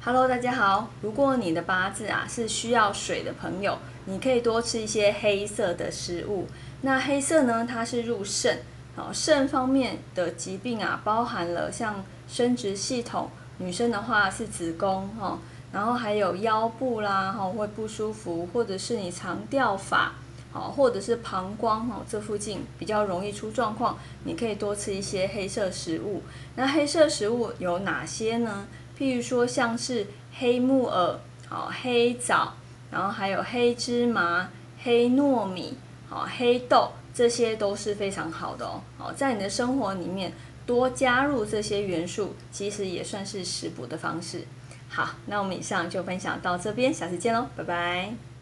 Hello，大家好。如果你的八字啊是需要水的朋友，你可以多吃一些黑色的食物。那黑色呢，它是入肾，好肾方面的疾病啊，包含了像生殖系统，女生的话是子宫哈，然后还有腰部啦哈会不舒服，或者是你常掉发，好或者是膀胱哈这附近比较容易出状况，你可以多吃一些黑色食物。那黑色食物有哪些呢？譬如说，像是黑木耳、好黑枣，然后还有黑芝麻、黑糯米、好黑豆，这些都是非常好的哦。好，在你的生活里面多加入这些元素，其实也算是食补的方式。好，那我们以上就分享到这边，下次见喽，拜拜。